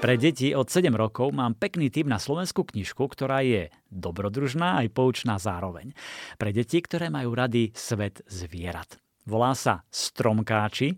Pre deti od 7 rokov mám pekný tip na slovenskú knižku, ktorá je dobrodružná aj poučná zároveň. Pre deti, ktoré majú rady svet zvierat. Volá sa Stromkáči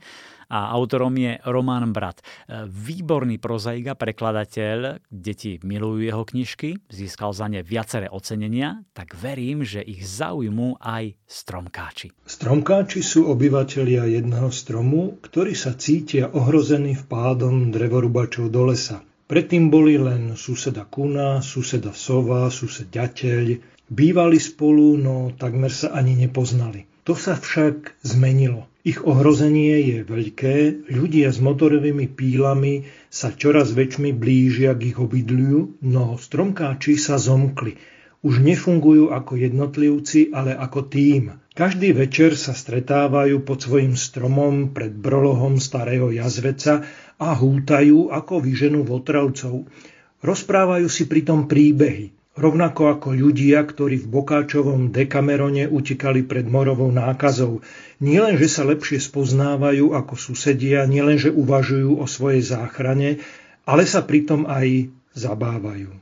a autorom je Roman Brat. Výborný prozaik a prekladateľ, deti milujú jeho knižky, získal za ne viaceré ocenenia, tak verím, že ich zaujmú aj stromkáči. Stromkáči sú obyvatelia jedného stromu, ktorí sa cítia ohrození vpádom drevorubačov do lesa. Predtým boli len suseda kuna, suseda sova, sused ďateľ. Bývali spolu, no takmer sa ani nepoznali. To sa však zmenilo. Ich ohrozenie je veľké, ľudia s motorovými pílami sa čoraz väčšmi blížia k ich obydliu, no stromkáči sa zomkli. Už nefungujú ako jednotlivci, ale ako tým. Každý večer sa stretávajú pod svojim stromom pred brolohom starého jazveca a hútajú ako vyženú votravcov. Rozprávajú si pritom príbehy. Rovnako ako ľudia, ktorí v Bokáčovom dekamerone utekali pred morovou nákazou. Nielen, že sa lepšie spoznávajú ako susedia, nielen, že uvažujú o svojej záchrane, ale sa pritom aj zabávajú.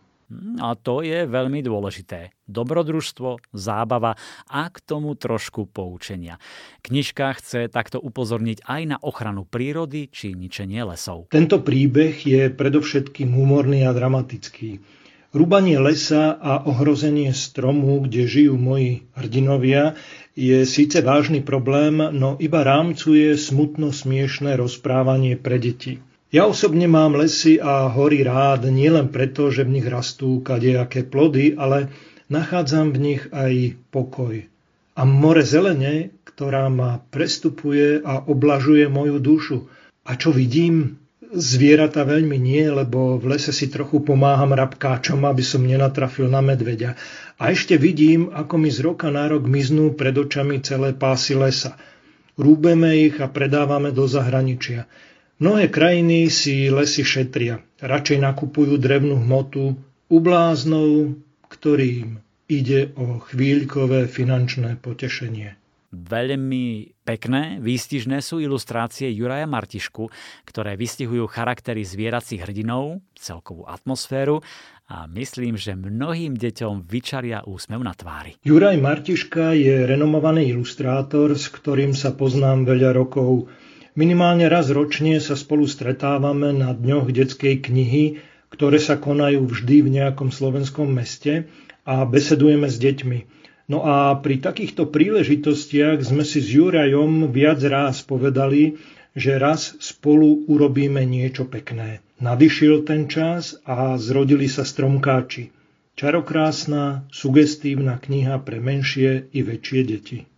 A to je veľmi dôležité. Dobrodružstvo, zábava a k tomu trošku poučenia. Knižka chce takto upozorniť aj na ochranu prírody či ničenie lesov. Tento príbeh je predovšetkým humorný a dramatický. Rúbanie lesa a ohrozenie stromu, kde žijú moji hrdinovia, je síce vážny problém, no iba rámcuje smutno smiešné rozprávanie pre deti. Ja osobne mám lesy a hory rád nielen preto, že v nich rastú kadejaké plody, ale nachádzam v nich aj pokoj. A more zelene, ktorá ma prestupuje a oblažuje moju dušu. A čo vidím? Zvieratá veľmi nie, lebo v lese si trochu pomáham rabkáčom, aby som nenatrafil na medveďa. A ešte vidím, ako mi z roka na rok miznú pred očami celé pásy lesa. Rúbeme ich a predávame do zahraničia. Mnohé krajiny si lesy šetria. Radšej nakupujú drevnú hmotu u bláznov, ktorým ide o chvíľkové finančné potešenie. Veľmi pekné, výstižné sú ilustrácie Juraja Martišku, ktoré vystihujú charaktery zvieracích hrdinov, celkovú atmosféru a myslím, že mnohým deťom vyčaria úsmev na tvári. Juraj Martiška je renomovaný ilustrátor, s ktorým sa poznám veľa rokov. Minimálne raz ročne sa spolu stretávame na dňoch detskej knihy, ktoré sa konajú vždy v nejakom slovenskom meste a besedujeme s deťmi. No a pri takýchto príležitostiach sme si s Jurajom viac raz povedali, že raz spolu urobíme niečo pekné. Nadišiel ten čas a zrodili sa stromkáči. Čarokrásna, sugestívna kniha pre menšie i väčšie deti.